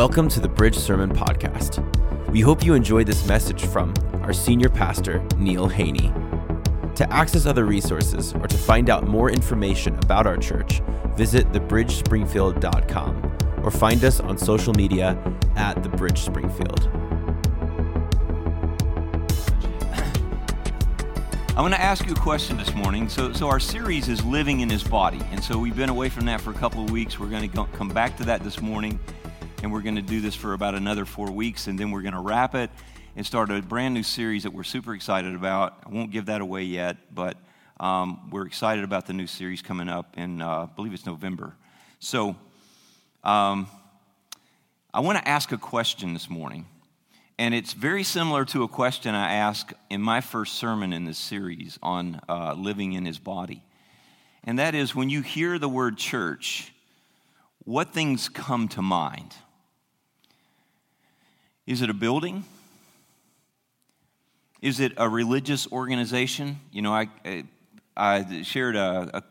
Welcome to the Bridge Sermon Podcast. We hope you enjoyed this message from our senior pastor, Neil Haney. To access other resources or to find out more information about our church, visit thebridgespringfield.com or find us on social media at The Bridge Springfield. I want to ask you a question this morning. So, so our series is living in His body, and so we've been away from that for a couple of weeks. We're going to come back to that this morning, and we're going to do this for about another four weeks, and then we're going to wrap it and start a brand new series that we're super excited about. I won't give that away yet, but um, we're excited about the new series coming up in, uh, I believe it's November. So, um, I want to ask a question this morning. And it's very similar to a question I asked in my first sermon in this series on uh, living in his body. And that is when you hear the word church, what things come to mind? Is it a building? Is it a religious organization? You know, I, I shared a, a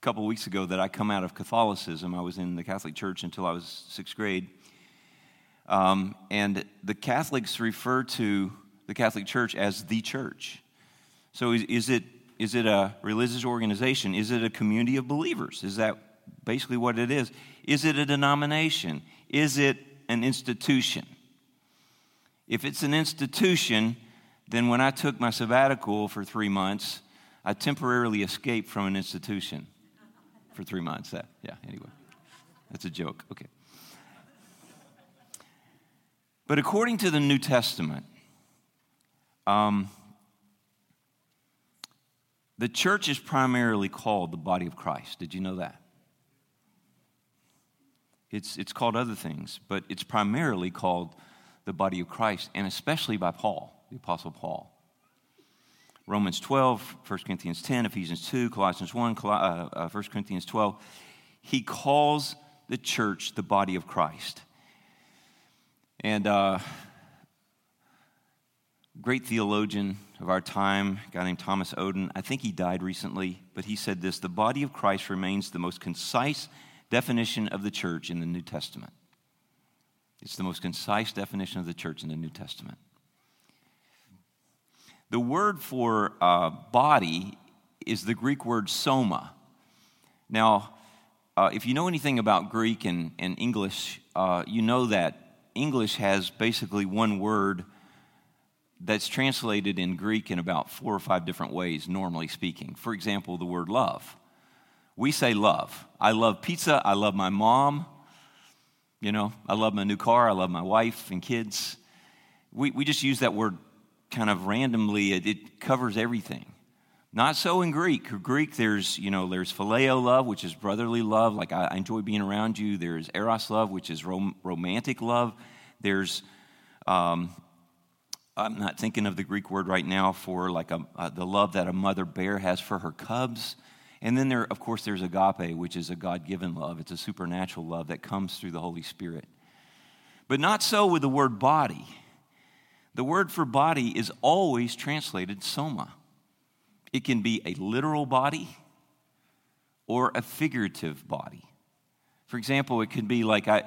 couple weeks ago that I come out of Catholicism. I was in the Catholic Church until I was sixth grade. Um, and the Catholics refer to the Catholic Church as the church. So is, is, it, is it a religious organization? Is it a community of believers? Is that basically what it is? Is it a denomination? Is it an institution? If it's an institution, then when I took my sabbatical for three months, I temporarily escaped from an institution for three months. That, yeah, anyway. That's a joke. Okay. But according to the New Testament, um, the church is primarily called the body of Christ. Did you know that? It's, it's called other things, but it's primarily called the body of Christ, and especially by Paul, the Apostle Paul. Romans 12, 1 Corinthians 10, Ephesians 2, Colossians 1, uh, uh, 1 Corinthians 12. He calls the church the body of Christ. And uh, great theologian of our time, a guy named Thomas Oden, I think he died recently, but he said this the body of Christ remains the most concise definition of the church in the New Testament. It's the most concise definition of the church in the New Testament. The word for uh, body is the Greek word soma. Now, uh, if you know anything about Greek and, and English, uh, you know that English has basically one word that's translated in Greek in about four or five different ways, normally speaking. For example, the word love. We say love. I love pizza. I love my mom. You know, I love my new car. I love my wife and kids. We, we just use that word kind of randomly, it, it covers everything. Not so in Greek. Greek, there's, you know, there's phileo love, which is brotherly love, like I, I enjoy being around you. There's eros love, which is rom- romantic love. There's, um, I'm not thinking of the Greek word right now for like a, uh, the love that a mother bear has for her cubs. And then there, of course, there's agape, which is a God given love. It's a supernatural love that comes through the Holy Spirit. But not so with the word body. The word for body is always translated soma. It can be a literal body or a figurative body. For example, it could be like I,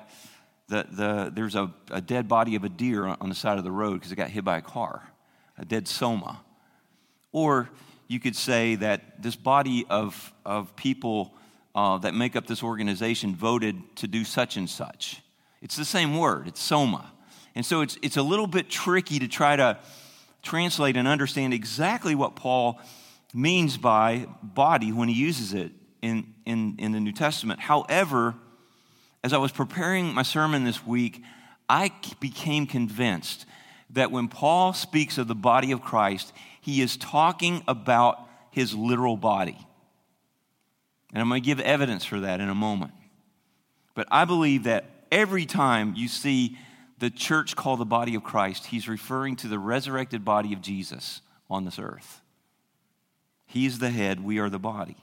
the, the, there's a, a dead body of a deer on the side of the road because it got hit by a car, a dead soma. Or you could say that this body of, of people uh, that make up this organization voted to do such and such. It's the same word, it's soma. And so it's, it's a little bit tricky to try to translate and understand exactly what Paul means by body when he uses it in, in, in the New Testament. However, as I was preparing my sermon this week, I became convinced that when Paul speaks of the body of Christ, he is talking about his literal body. And I'm going to give evidence for that in a moment. But I believe that every time you see the church called the body of Christ, he's referring to the resurrected body of Jesus on this earth. He's the head, we are the body.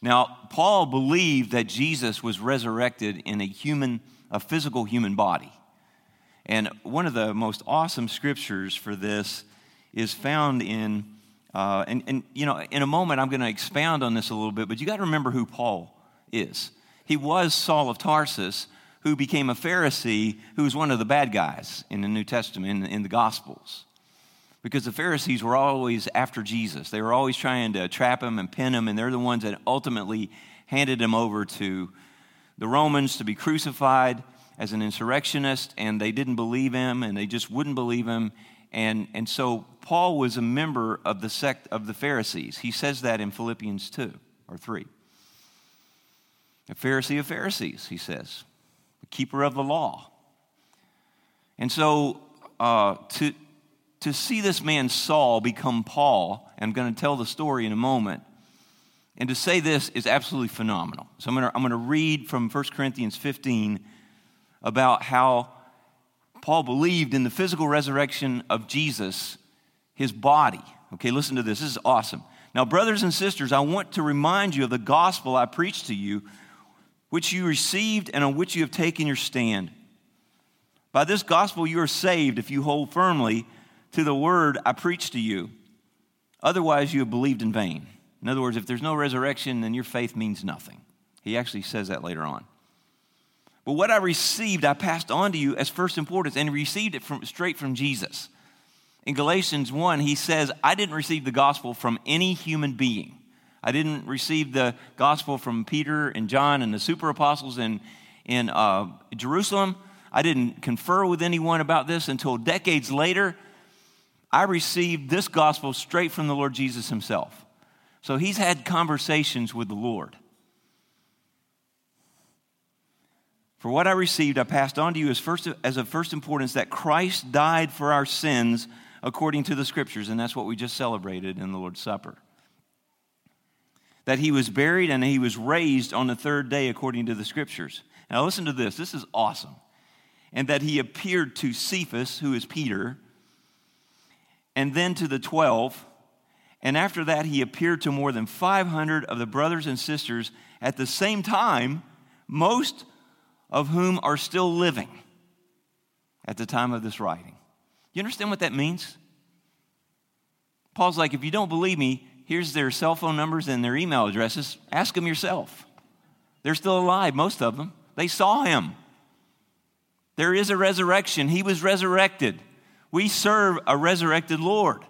Now, Paul believed that Jesus was resurrected in a human, a physical human body. And one of the most awesome scriptures for this is found in, uh, and, and, you know, in a moment I'm going to expound on this a little bit, but you got to remember who Paul is. He was Saul of Tarsus, who became a Pharisee, who was one of the bad guys in the New Testament, in, in the Gospels. Because the Pharisees were always after Jesus. They were always trying to trap him and pin him, and they're the ones that ultimately handed him over to the Romans to be crucified as an insurrectionist, and they didn't believe him, and they just wouldn't believe him. And, and so Paul was a member of the sect of the Pharisees. He says that in Philippians 2 or 3. A Pharisee of Pharisees, he says, a keeper of the law. And so uh, to, to see this man Saul become Paul, I'm going to tell the story in a moment, and to say this is absolutely phenomenal. So I'm going to, I'm going to read from 1 Corinthians 15 about how Paul believed in the physical resurrection of Jesus, his body. Okay, listen to this. This is awesome. Now, brothers and sisters, I want to remind you of the gospel I preached to you, which you received and on which you have taken your stand. By this gospel you are saved if you hold firmly to the word I preached to you. Otherwise, you have believed in vain. In other words, if there's no resurrection, then your faith means nothing. He actually says that later on. But what I received, I passed on to you as first importance, and received it from, straight from Jesus. In Galatians 1, he says, I didn't receive the gospel from any human being. I didn't receive the gospel from Peter and John and the super apostles in, in uh, Jerusalem. I didn't confer with anyone about this until decades later. I received this gospel straight from the Lord Jesus himself. So he's had conversations with the Lord. For what I received, I passed on to you as, first, as of first importance that Christ died for our sins according to the Scriptures, and that's what we just celebrated in the Lord's Supper. That he was buried and he was raised on the third day according to the Scriptures. Now, listen to this. This is awesome. And that he appeared to Cephas, who is Peter, and then to the twelve. And after that, he appeared to more than 500 of the brothers and sisters at the same time, most of whom are still living at the time of this writing. You understand what that means? Paul's like, if you don't believe me, here's their cell phone numbers and their email addresses. Ask them yourself. They're still alive, most of them. They saw him. There is a resurrection. He was resurrected. We serve a resurrected Lord.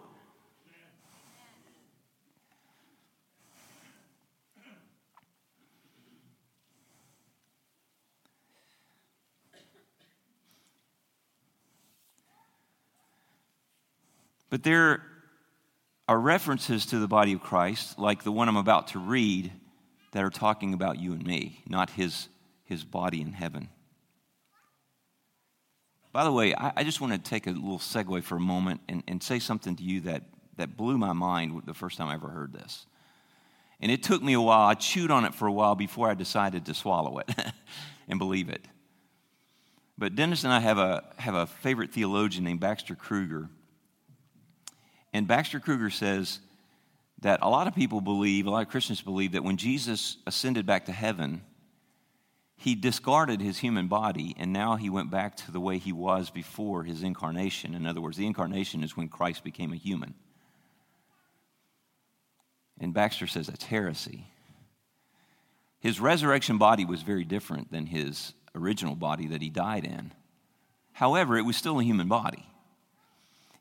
But there are references to the body of Christ, like the one I'm about to read, that are talking about you and me, not his, his body in heaven. By the way, I, I just want to take a little segue for a moment and, and say something to you that, that blew my mind the first time I ever heard this. And it took me a while. I chewed on it for a while before I decided to swallow it and believe it. But Dennis and I have a, have a favorite theologian named Baxter Kruger and Baxter Kruger says that a lot of people believe, a lot of Christians believe, that when Jesus ascended back to heaven, he discarded his human body and now he went back to the way he was before his incarnation. In other words, the incarnation is when Christ became a human. And Baxter says that's heresy. His resurrection body was very different than his original body that he died in. However, it was still a human body.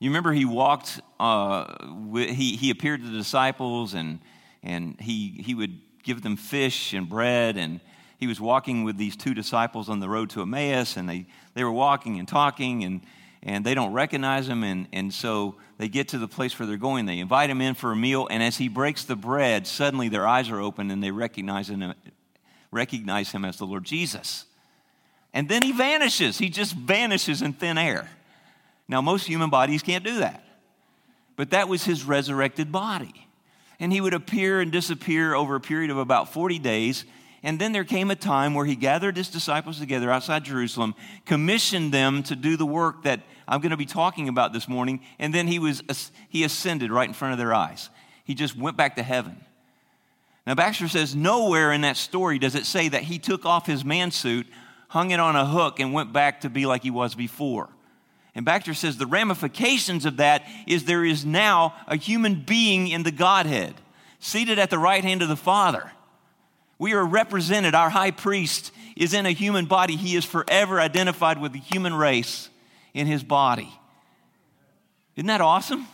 You remember he walked, uh, he, he appeared to the disciples and, and he, he would give them fish and bread. And he was walking with these two disciples on the road to Emmaus, and they, they were walking and talking, and, and they don't recognize him. And, and so they get to the place where they're going. They invite him in for a meal, and as he breaks the bread, suddenly their eyes are open and they recognize him, recognize him as the Lord Jesus. And then he vanishes. He just vanishes in thin air. Now, most human bodies can't do that. But that was his resurrected body. And he would appear and disappear over a period of about 40 days. And then there came a time where he gathered his disciples together outside Jerusalem, commissioned them to do the work that I'm going to be talking about this morning, and then he was he ascended right in front of their eyes. He just went back to heaven. Now Baxter says nowhere in that story does it say that he took off his man suit, hung it on a hook, and went back to be like he was before. And Baxter says the ramifications of that is there is now a human being in the Godhead, seated at the right hand of the Father, We are represented. Our high priest is in a human body. He is forever identified with the human race in his body. Isn't that awesome?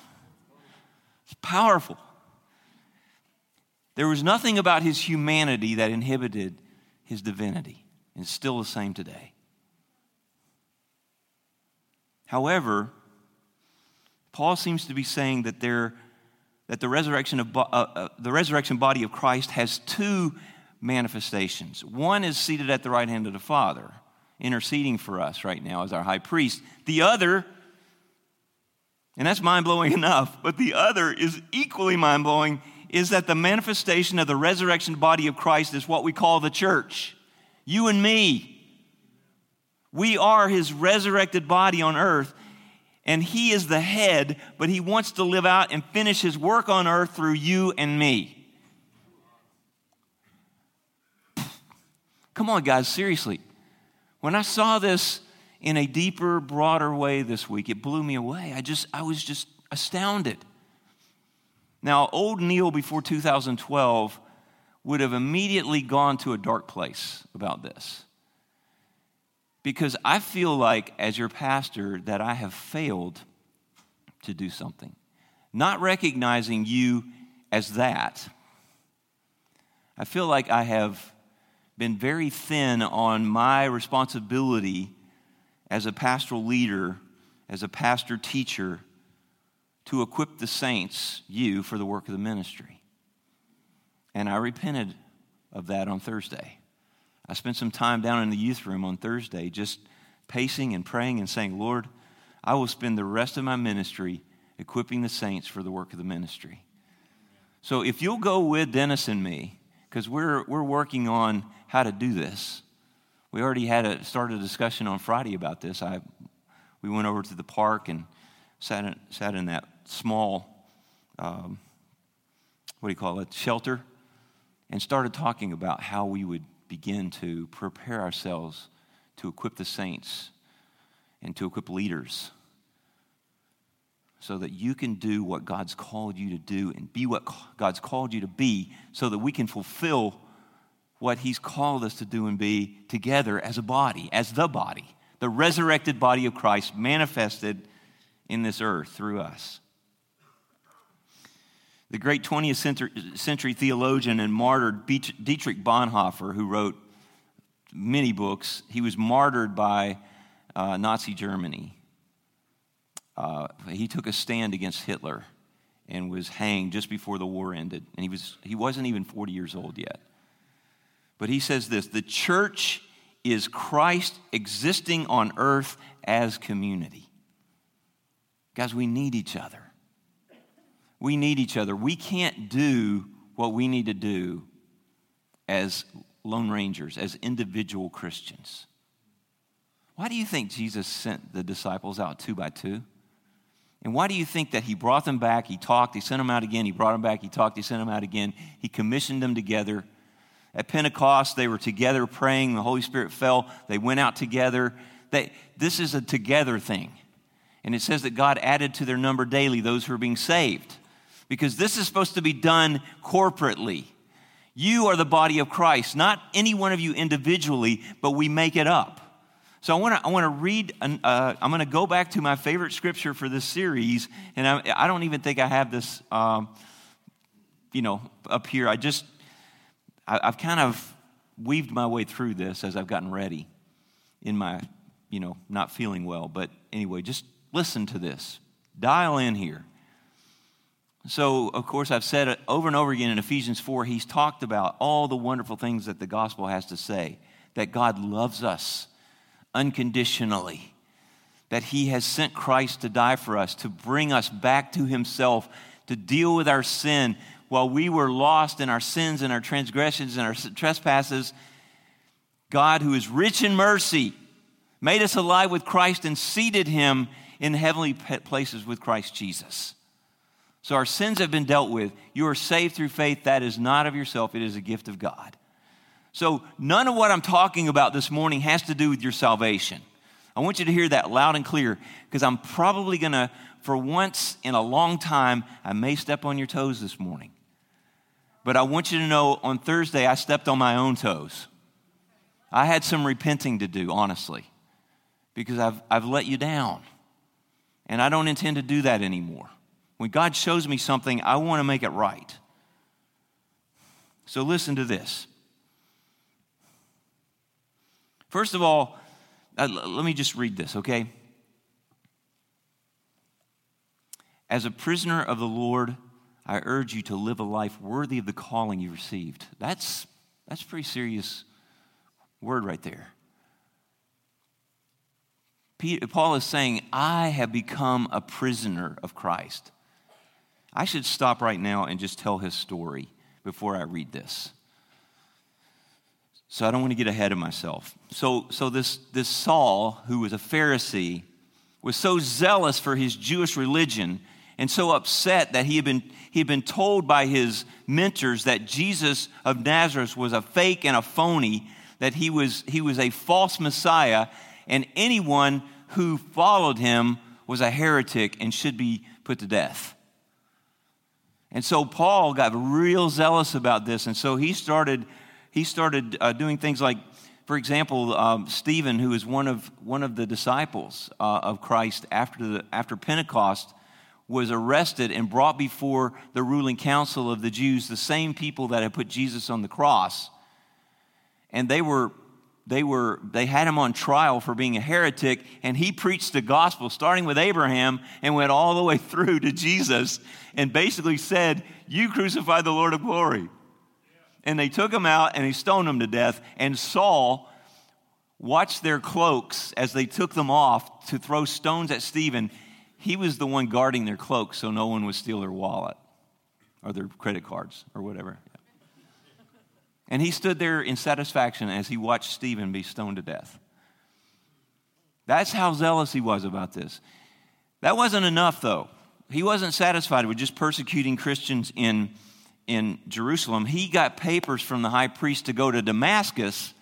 It's powerful. There was nothing about his humanity that inhibited his divinity, and it's still the same today. However, Paul seems to be saying that, there, that the, resurrection of, uh, uh, the resurrection body of Christ has two manifestations. One is seated at the right hand of the Father, interceding for us right now as our high priest. The other, and that's mind blowing enough, but the other is equally mind blowing, is that the manifestation of the resurrection body of Christ is what we call the church. You and me. We are his resurrected body on earth, and he is the head, but he wants to live out and finish his work on earth through you and me. Come on, guys, seriously. When I saw this in a deeper, broader way this week, it blew me away. I just, I was just astounded. Now, old Neil before 2012 would have immediately gone to a dark place about this. Because I feel like, as your pastor, that I have failed to do something. Not recognizing you as that, I feel like I have been very thin on my responsibility as a pastoral leader, as a pastor teacher, to equip the saints, you, for the work of the ministry. And I repented of that on Thursday. I spent some time down in the youth room on Thursday just pacing and praying and saying, Lord, I will spend the rest of my ministry equipping the saints for the work of the ministry. So if you'll go with Dennis and me, because we're, we're working on how to do this. We already had a, started a discussion on Friday about this. I, we went over to the park and sat in, sat in that small, um, what do you call it, shelter, and started talking about how we would begin to prepare ourselves to equip the saints and to equip leaders so that you can do what God's called you to do and be what God's called you to be so that we can fulfill what He's called us to do and be together as a body, as the body, the resurrected body of Christ manifested in this earth through us. The great 20th century, theologian and martyr Dietrich Bonhoeffer, who wrote many books, he was martyred by uh, Nazi Germany. Uh, he took a stand against Hitler and was hanged just before the war ended. And he, was, he wasn't even 40 years old yet. But he says this the church is Christ existing on earth as community. Guys, we need each other. We need each other. We can't do what we need to do as lone rangers, as individual Christians. Why do you think Jesus sent the disciples out two by two? And why do you think that he brought them back? He talked, he sent them out again, he brought them back, he talked, he sent them out again. He commissioned them together. At Pentecost, they were together praying, the Holy Spirit fell, they went out together. They, this is a together thing. And it says that God added to their number daily those who are being saved. Because this is supposed to be done corporately. You are the body of Christ, not any one of you individually, but we make it up. So I want to I want to read. An, uh, I'm going to go back to my favorite scripture for this series, and I, I don't even think I have this, um, you know, up here. I just I, I've kind of weaved my way through this as I've gotten ready in my, you know, not feeling well. But anyway, just listen to this. Dial in here. So, of course, I've said it over and over again in Ephesians 4, he's talked about all the wonderful things that the gospel has to say that God loves us unconditionally, that He has sent Christ to die for us, to bring us back to Himself, to deal with our sin. While we were lost in our sins and our transgressions and our trespasses, God, who is rich in mercy, made us alive with Christ and seated Him in heavenly places with Christ Jesus. So our sins have been dealt with. You are saved through faith. That is not of yourself, it is a gift of God. So, none of what I'm talking about this morning has to do with your salvation. I want you to hear that loud and clear because I'm probably going to, for once in a long time, I may step on your toes this morning. But I want you to know on Thursday, I stepped on my own toes. I had some repenting to do, honestly, because I've, I've let you down. And I don't intend to do that anymore. When God shows me something, I want to make it right. So listen to this. First of all, let me just read this, okay? As a prisoner of the Lord, I urge you to live a life worthy of the calling you received. That's, that's pretty serious word right there. Paul is saying, I have become a prisoner of Christ. I should stop right now and just tell his story before I read this. So I don't want to get ahead of myself. So, so this, this Saul, who was a Pharisee, was so zealous for his Jewish religion and so upset that he had been, he had been told by his mentors that Jesus of Nazareth was a fake and a phony, that he was, he was a false Messiah, and anyone who followed him was a heretic and should be put to death. And so Paul got real zealous about this, and so he started, he started uh, doing things like, for example, um, Stephen, who is one of, one of the disciples uh, of Christ after, the, after Pentecost, was arrested and brought before the ruling council of the Jews, the same people that had put Jesus on the cross. And they were they were they had him on trial for being a heretic and he preached the gospel starting with Abraham and went all the way through to Jesus and basically said, "You crucified the Lord of glory." And they took him out and he stoned him to death and Saul watched their cloaks as they took them off to throw stones at Stephen he was the one guarding their cloaks so no one would steal their wallet or their credit cards or whatever. And he stood there in satisfaction as he watched Stephen be stoned to death. That's how zealous he was about this. That wasn't enough, though. He wasn't satisfied with just persecuting Christians in, in Jerusalem. He got papers from the high priest to go to Damascus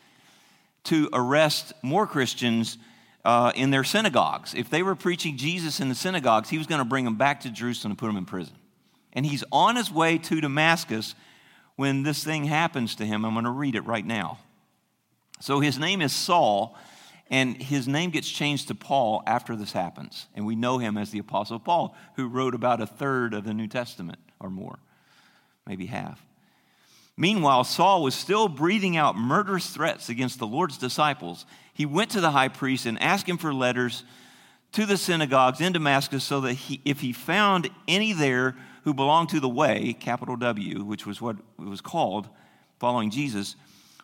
to arrest more Christians uh, in their synagogues. If they were preaching Jesus in the synagogues, he was going to bring them back to Jerusalem and put them in prison. And he's on his way to Damascus when this thing happens to him. I'm going to read it right now. So his name is Saul, and his name gets changed to Paul after this happens. And we know him as the Apostle Paul, who wrote about a third of the New Testament or more, maybe half. Meanwhile, Saul was still breathing out murderous threats against the Lord's disciples. He went to the high priest and asked him for letters to the synagogues in Damascus so that he, if he found any there who belonged to the way, capital W, which was what it was called following Jesus,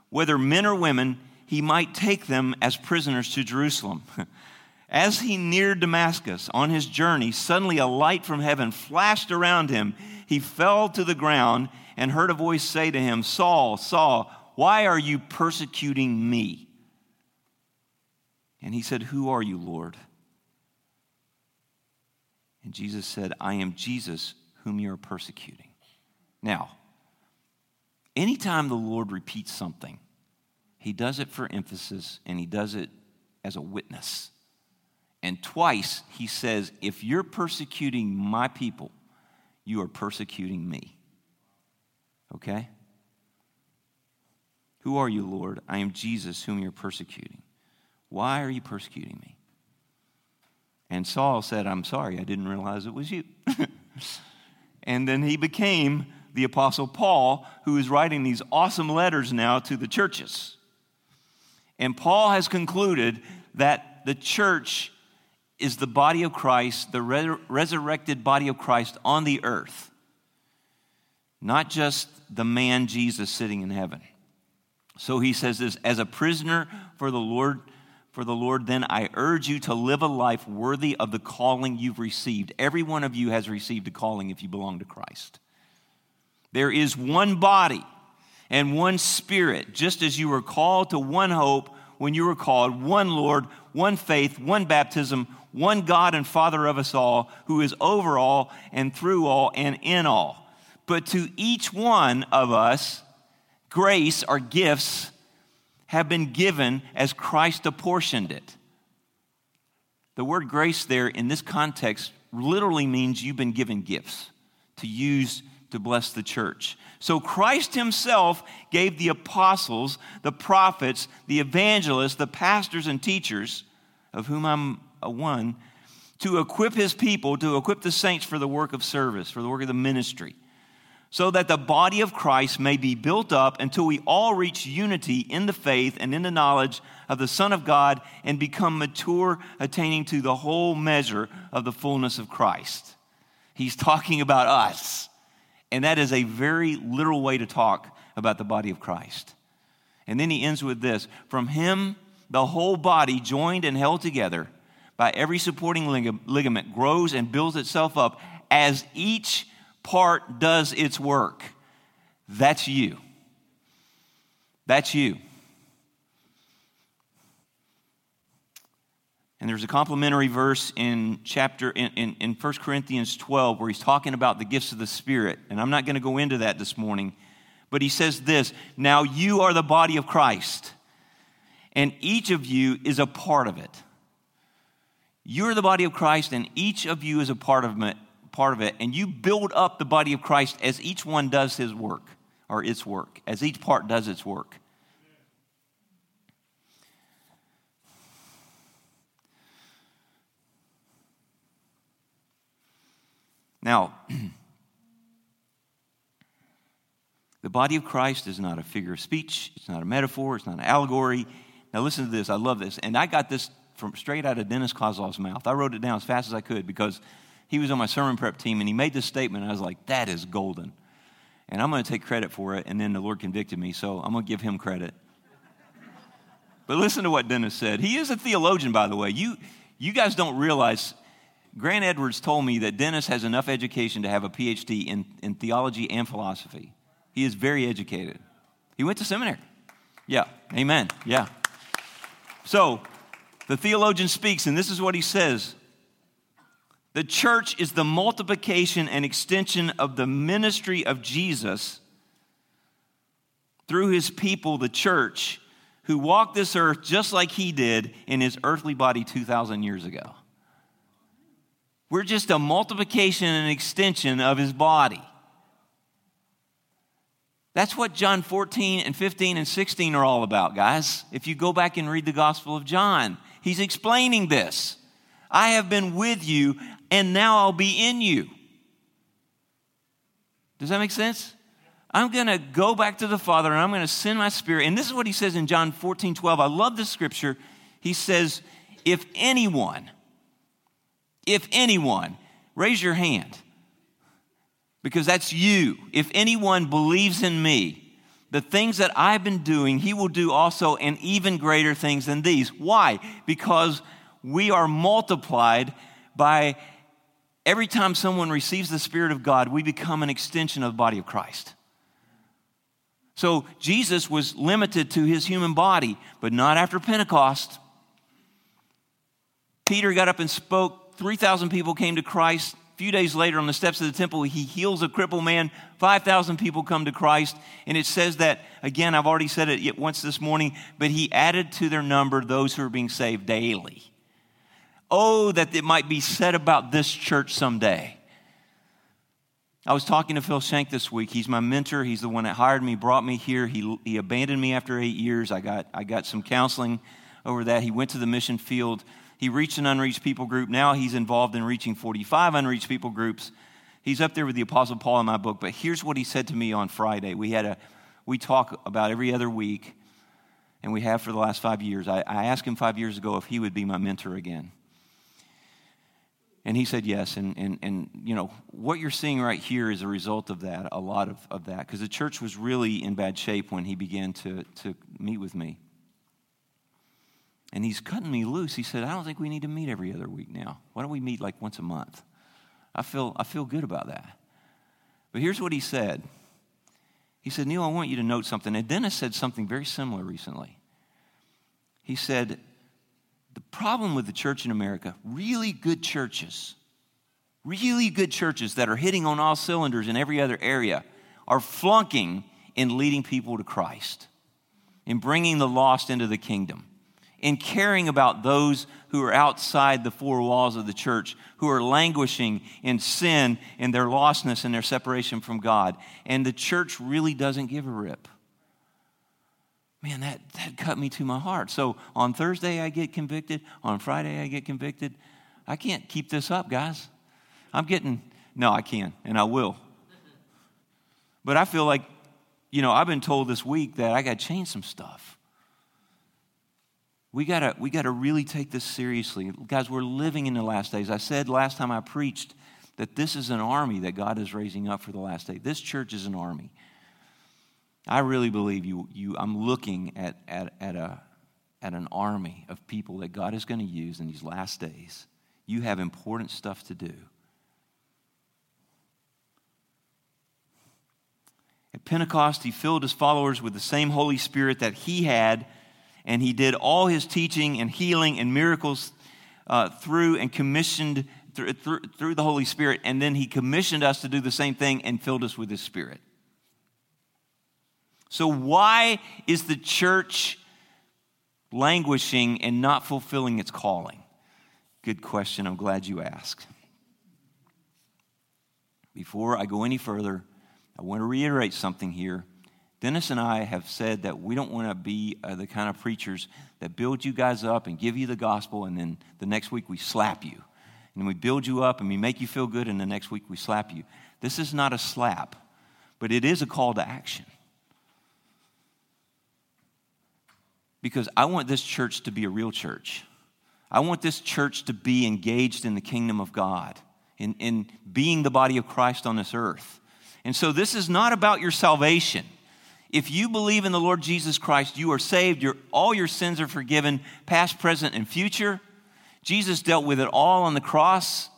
whether men or women, he might take them as prisoners to Jerusalem. As he neared Damascus on his journey, suddenly a light from heaven flashed around him. He fell to the ground and heard a voice say to him, Saul, Saul, why are you persecuting me? And he said, Who are you, Lord? And Jesus said, I am Jesus whom you are persecuting. Now, anytime the Lord repeats something, he does it for emphasis and he does it as a witness. And twice he says, If you're persecuting my people, you are persecuting me. Okay? Who are you, Lord? I am Jesus, whom you're persecuting. Why are you persecuting me? And Saul said, I'm sorry, I didn't realize it was you. and then he became the Apostle Paul, who is writing these awesome letters now to the churches. And Paul has concluded that the church is the body of Christ, the re- resurrected body of Christ on the earth, not just the man Jesus sitting in heaven. So he says this as a prisoner for the Lord for the Lord, then I urge you to live a life worthy of the calling you've received. Every one of you has received a calling if you belong to Christ. There is one body and one spirit, just as you were called to one hope when you were called, one Lord, one faith, one baptism, one God and Father of us all, who is over all and through all and in all. But to each one of us, grace or gifts have been given as Christ apportioned it. The word grace there in this context literally means you've been given gifts to use to bless the church. So Christ himself gave the apostles, the prophets, the evangelists, the pastors and teachers, of whom I'm a one, to equip his people, to equip the saints for the work of service, for the work of the ministry, so that the body of Christ may be built up until we all reach unity in the faith and in the knowledge of the Son of God and become mature, attaining to the whole measure of the fullness of Christ. He's talking about us. And that is a very literal way to talk about the body of Christ. And then he ends with this From him, the whole body, joined and held together by every supporting ligament, grows and builds itself up as each part does its work. That's you. That's you. And there's a complementary verse in chapter in, in, in 1 Corinthians 12 where he's talking about the gifts of the Spirit. And I'm not going to go into that this morning. But he says this Now you are the body of Christ, and each of you is a part of it. You're the body of Christ, and each of you is a part of it, part of it. And you build up the body of Christ as each one does his work, or its work, as each part does its work. Now, the body of Christ is not a figure of speech, it's not a metaphor, it's not an allegory. Now, listen to this. I love this. And I got this from straight out of Dennis Kozlov's mouth. I wrote it down as fast as I could because he was on my sermon prep team and he made this statement. I was like, that is golden. And I'm going to take credit for it. And then the Lord convicted me, so I'm going to give him credit. but listen to what Dennis said. He is a theologian, by the way. You, you guys don't realize Grant Edwards told me that Dennis has enough education to have a PhD in, in theology and philosophy. He is very educated. He went to seminary. Yeah, amen. Yeah. So the theologian speaks, and this is what he says The church is the multiplication and extension of the ministry of Jesus through his people, the church, who walked this earth just like he did in his earthly body 2,000 years ago. We're just a multiplication and extension of his body. That's what John 14 and 15 and 16 are all about, guys. If you go back and read the Gospel of John, he's explaining this. I have been with you, and now I'll be in you. Does that make sense? I'm going to go back to the Father and I'm going to send my spirit. And this is what he says in John 14, 12. I love this scripture. He says, If anyone, if anyone, raise your hand because that's you. If anyone believes in me, the things that I've been doing, he will do also, and even greater things than these. Why? Because we are multiplied by every time someone receives the Spirit of God, we become an extension of the body of Christ. So Jesus was limited to his human body, but not after Pentecost. Peter got up and spoke 3,000 people came to Christ. A few days later, on the steps of the temple, he heals a crippled man. 5,000 people come to Christ. And it says that, again, I've already said it once this morning, but he added to their number those who are being saved daily. Oh, that it might be said about this church someday. I was talking to Phil Shank this week. He's my mentor. He's the one that hired me, brought me here. He, he abandoned me after eight years. I got, I got some counseling over that. He went to the mission field he reached an unreached people group. Now he's involved in reaching 45 unreached people groups. He's up there with the Apostle Paul in my book. But here's what he said to me on Friday. We had a we talk about every other week, and we have for the last five years. I, I asked him five years ago if he would be my mentor again. And he said yes. And, and, and you know, what you're seeing right here is a result of that, a lot of, of that. Because the church was really in bad shape when he began to, to meet with me. And he's cutting me loose. He said, I don't think we need to meet every other week now. Why don't we meet like once a month? I feel, I feel good about that. But here's what he said He said, Neil, I want you to note something. And Dennis said something very similar recently. He said, The problem with the church in America, really good churches, really good churches that are hitting on all cylinders in every other area, are flunking in leading people to Christ, in bringing the lost into the kingdom in caring about those who are outside the four walls of the church, who are languishing in sin and their lostness and their separation from God. And the church really doesn't give a rip. Man, that, that cut me to my heart. So on Thursday, I get convicted. On Friday, I get convicted. I can't keep this up, guys. I'm getting, no, I can, and I will. But I feel like, you know, I've been told this week that I got to change some stuff. We gotta, we gotta really take this seriously. Guys, we're living in the last days. I said last time I preached that this is an army that God is raising up for the last day. This church is an army. I really believe you, you I'm looking at, at, at, a, at an army of people that God is going to use in these last days. You have important stuff to do. At Pentecost, he filled his followers with the same Holy Spirit that he had and he did all his teaching and healing and miracles uh, through and commissioned through, through, through the Holy Spirit. And then he commissioned us to do the same thing and filled us with his Spirit. So, why is the church languishing and not fulfilling its calling? Good question. I'm glad you asked. Before I go any further, I want to reiterate something here. Dennis and I have said that we don't want to be uh, the kind of preachers that build you guys up and give you the gospel, and then the next week we slap you. And we build you up and we make you feel good, and the next week we slap you. This is not a slap, but it is a call to action. Because I want this church to be a real church. I want this church to be engaged in the kingdom of God, in, in being the body of Christ on this earth. And so this is not about your salvation. If you believe in the Lord Jesus Christ, you are saved. Your, all your sins are forgiven, past, present, and future. Jesus dealt with it all on the cross.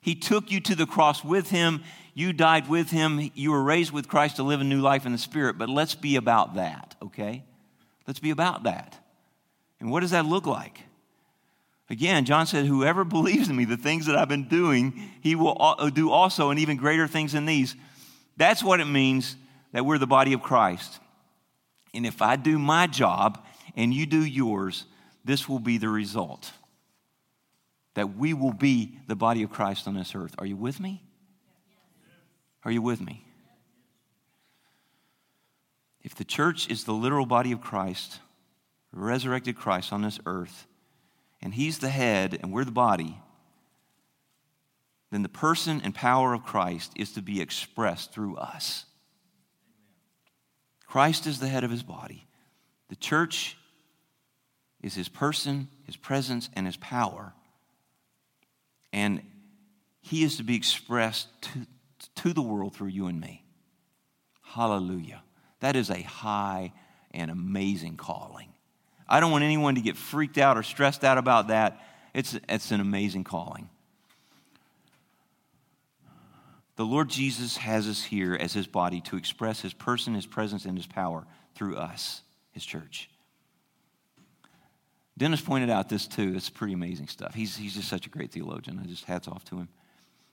He took you to the cross with him. You died with him. You were raised with Christ to live a new life in the Spirit. But let's be about that, okay? Let's be about that. And what does that look like? Again, John said, Whoever believes in me, the things that I've been doing, he will uh, do also, and even greater things than these. That's what it means that we're the body of Christ. And if I do my job and you do yours, this will be the result. That we will be the body of Christ on this earth. Are you with me? Are you with me? If the church is the literal body of Christ, resurrected Christ on this earth, and he's the head and we're the body, then the person and power of Christ is to be expressed through us. Christ is the head of his body. The church is his person, his presence, and his power. And he is to be expressed to, to the world through you and me. Hallelujah. That is a high and amazing calling. I don't want anyone to get freaked out or stressed out about that. It's, it's an amazing calling. The Lord Jesus has us here as his body to express his person, his presence, and his power through us, his church. Dennis pointed out this too. It's pretty amazing stuff. He's, he's just such a great theologian. I just hats off to him.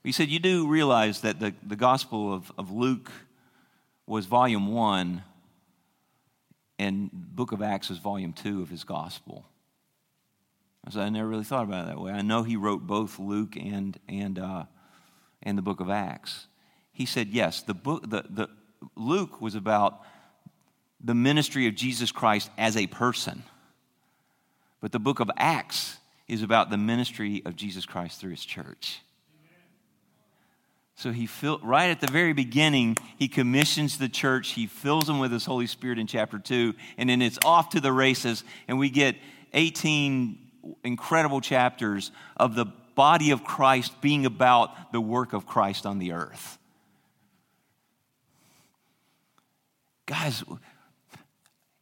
He said, You do realize that the, the Gospel of, of Luke was volume one, and book of Acts was volume two of his Gospel. I said, I never really thought about it that way. I know he wrote both Luke and, and uh, in the book of Acts. He said, yes, the book, the, the, Luke was about the ministry of Jesus Christ as a person. But the book of Acts is about the ministry of Jesus Christ through his church. So he filled, right at the very beginning, he commissions the church. He fills them with his Holy Spirit in chapter 2, and then it's off to the races, and we get 18 incredible chapters of the body of Christ being about the work of Christ on the earth. Guys,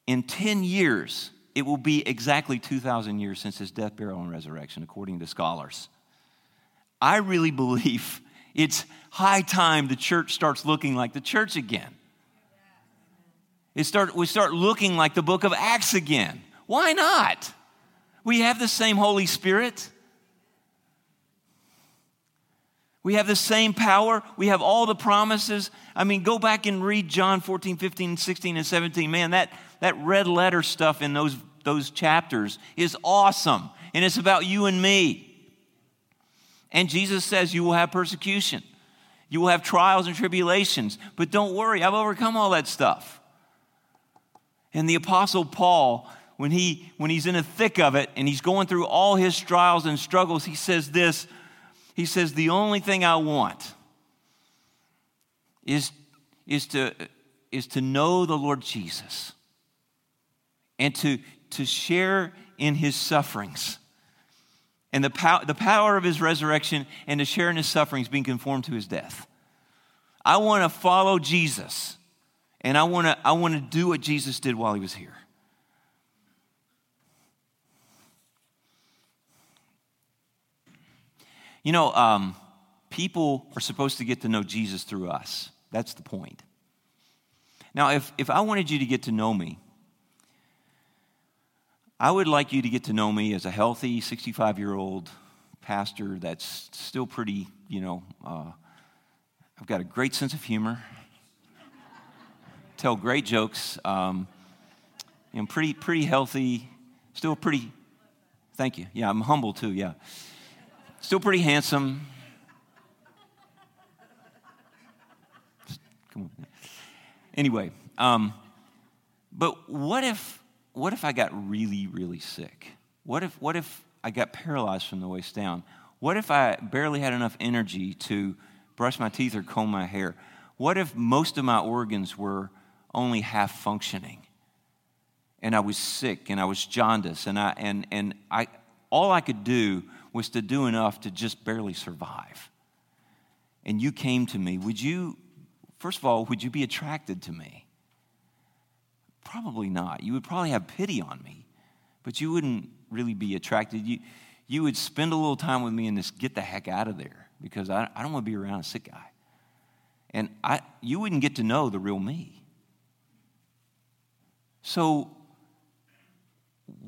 in 10 years, it will be exactly 2,000 years since his death, burial, and resurrection, according to scholars. I really believe it's high time the church starts looking like the church again. It start, we start looking like the book of Acts again. Why not? We have the same Holy Spirit. We have the same power. We have all the promises. I mean, go back and read John 14, 15, 16, and 17. Man, that, that red letter stuff in those those chapters is awesome, and it's about you and me. And Jesus says you will have persecution, you will have trials and tribulations, but don't worry, I've overcome all that stuff. And the Apostle Paul, when, he, when he's in the thick of it and he's going through all his trials and struggles, he says this He says, The only thing I want is, is, to, is to know the Lord Jesus and to, to share in his sufferings and the, pow- the power of his resurrection and to share in his sufferings being conformed to his death. I want to follow Jesus and I want to I want to do what Jesus did while he was here. You know, um, people are supposed to get to know Jesus through us. That's the point. Now, if, if I wanted you to get to know me, I would like you to get to know me as a healthy 65 year old pastor that's still pretty, you know, uh, I've got a great sense of humor, tell great jokes, um, I'm pretty, pretty healthy, still pretty, thank you. Yeah, I'm humble too, yeah. Still pretty handsome. Come on. Anyway, um, but what if what if I got really, really sick? What if, what if I got paralyzed from the waist down? What if I barely had enough energy to brush my teeth or comb my hair? What if most of my organs were only half functioning? And I was sick and I was jaundiced and I and and I all I could do was to do enough to just barely survive. And you came to me, would you first of all, would you be attracted to me? Probably not. You would probably have pity on me, but you wouldn't really be attracted. You, you would spend a little time with me and just get the heck out of there because I, I don't want to be around a sick guy. And I, you wouldn't get to know the real me. So,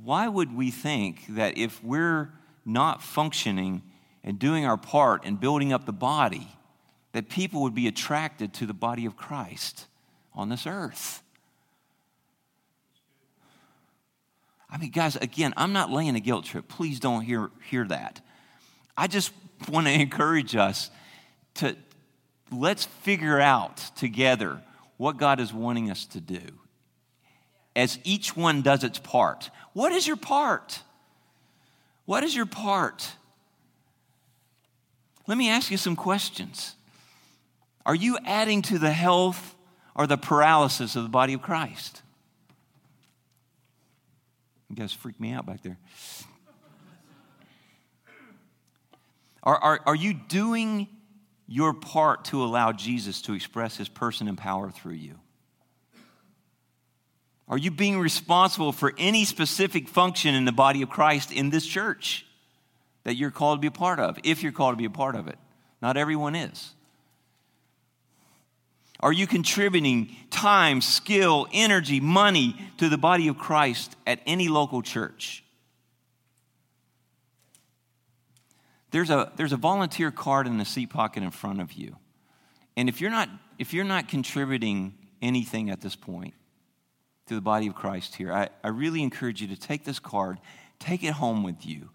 why would we think that if we're not functioning and doing our part and building up the body, that people would be attracted to the body of Christ on this earth? I mean, guys, again, I'm not laying a guilt trip. Please don't hear, hear that. I just want to encourage us to let's figure out together what God is wanting us to do as each one does its part. What is your part? What is your part? Let me ask you some questions. Are you adding to the health or the paralysis of the body of Christ? You guys freaked me out back there. Are, are, are you doing your part to allow Jesus to express his person and power through you? Are you being responsible for any specific function in the body of Christ in this church that you're called to be a part of, if you're called to be a part of it? Not everyone is. Are you contributing time, skill, energy, money to the body of Christ at any local church? There's a, there's a volunteer card in the seat pocket in front of you. And if you're not, if you're not contributing anything at this point to the body of Christ here, I, I really encourage you to take this card, take it home with you,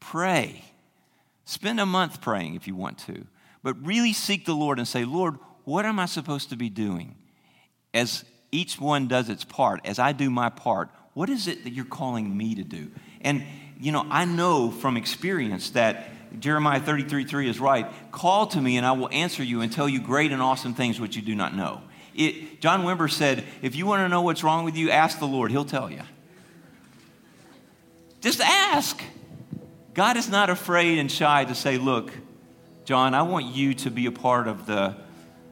pray. Spend a month praying if you want to, but really seek the Lord and say, Lord, what am I supposed to be doing? As each one does its part, as I do my part, what is it that you're calling me to do? And, you know, I know from experience that Jeremiah 33 3 is right. Call to me and I will answer you and tell you great and awesome things which you do not know. It, John Wimber said, if you want to know what's wrong with you, ask the Lord, He'll tell you. Just ask. God is not afraid and shy to say, look, John, I want you to be a part of the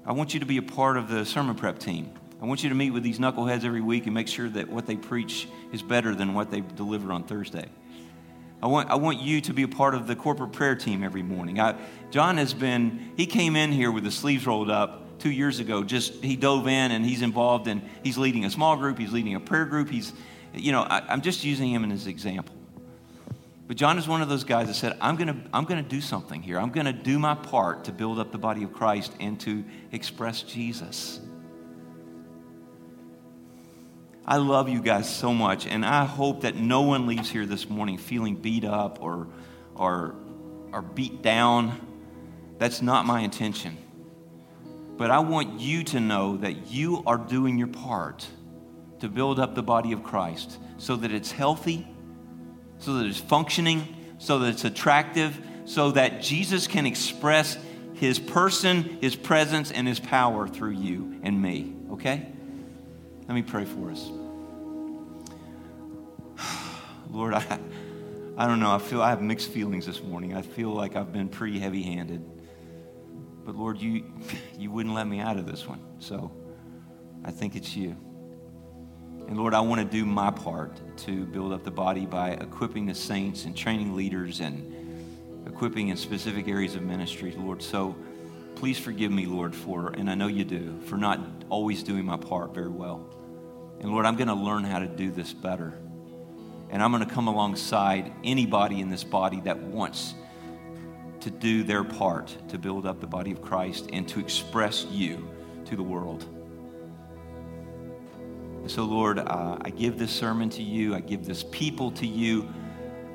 I want you to be a part of the sermon prep team. I want you to meet with these knuckleheads every week and make sure that what they preach is better than what they deliver on Thursday. I want, I want you to be a part of the corporate prayer team every morning. I, John has been, he came in here with the sleeves rolled up two years ago. Just, he dove in and he's involved and he's leading a small group, he's leading a prayer group. He's, you know, I, I'm just using him as an example. But John is one of those guys that said, I'm going to I'm going to do something here. I'm going to do my part to build up the body of Christ and to express Jesus. I love you guys so much, and I hope that no one leaves here this morning feeling beat up or, or, or beat down. That's not my intention. But I want you to know that you are doing your part to build up the body of Christ so that it's healthy, so that it's functioning, so that it's attractive, so that Jesus can express his person, his presence, and his power through you and me. Okay? Let me pray for us. Lord, I, I don't know. I feel I have mixed feelings this morning. I feel like I've been pretty heavy handed. But Lord, you, you wouldn't let me out of this one. So I think it's you. And Lord, I want to do my part to build up the body by equipping the saints and training leaders and equipping in specific areas of ministry, Lord. So please forgive me, Lord, for, and I know you do, for not always doing my part very well. And Lord, I'm going to learn how to do this better. And I'm going to come alongside anybody in this body that wants to do their part to build up the body of Christ and to express you to the world. So, Lord, uh, I give this sermon to you. I give this people to you.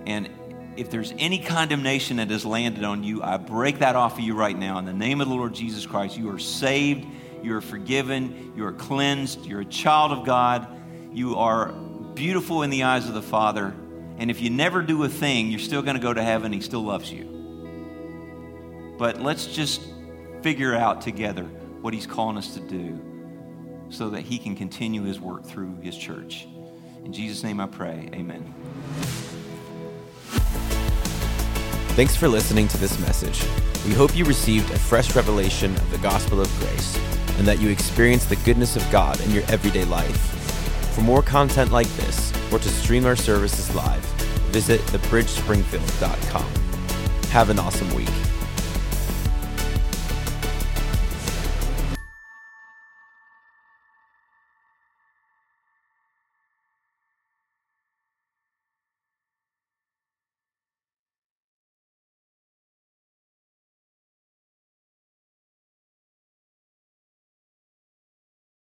And if there's any condemnation that has landed on you, I break that off of you right now. In the name of the Lord Jesus Christ, you are saved, you are forgiven, you are cleansed, you're a child of God, you are beautiful in the eyes of the Father. And if you never do a thing, you're still going to go to heaven. He still loves you. But let's just figure out together what He's calling us to do so that He can continue His work through His church. In Jesus' name I pray. Amen. Thanks for listening to this message. We hope you received a fresh revelation of the gospel of grace and that you experienced the goodness of God in your everyday life. For more content like this, or to stream our services live, visit thebridgespringfield.com. Have an awesome week.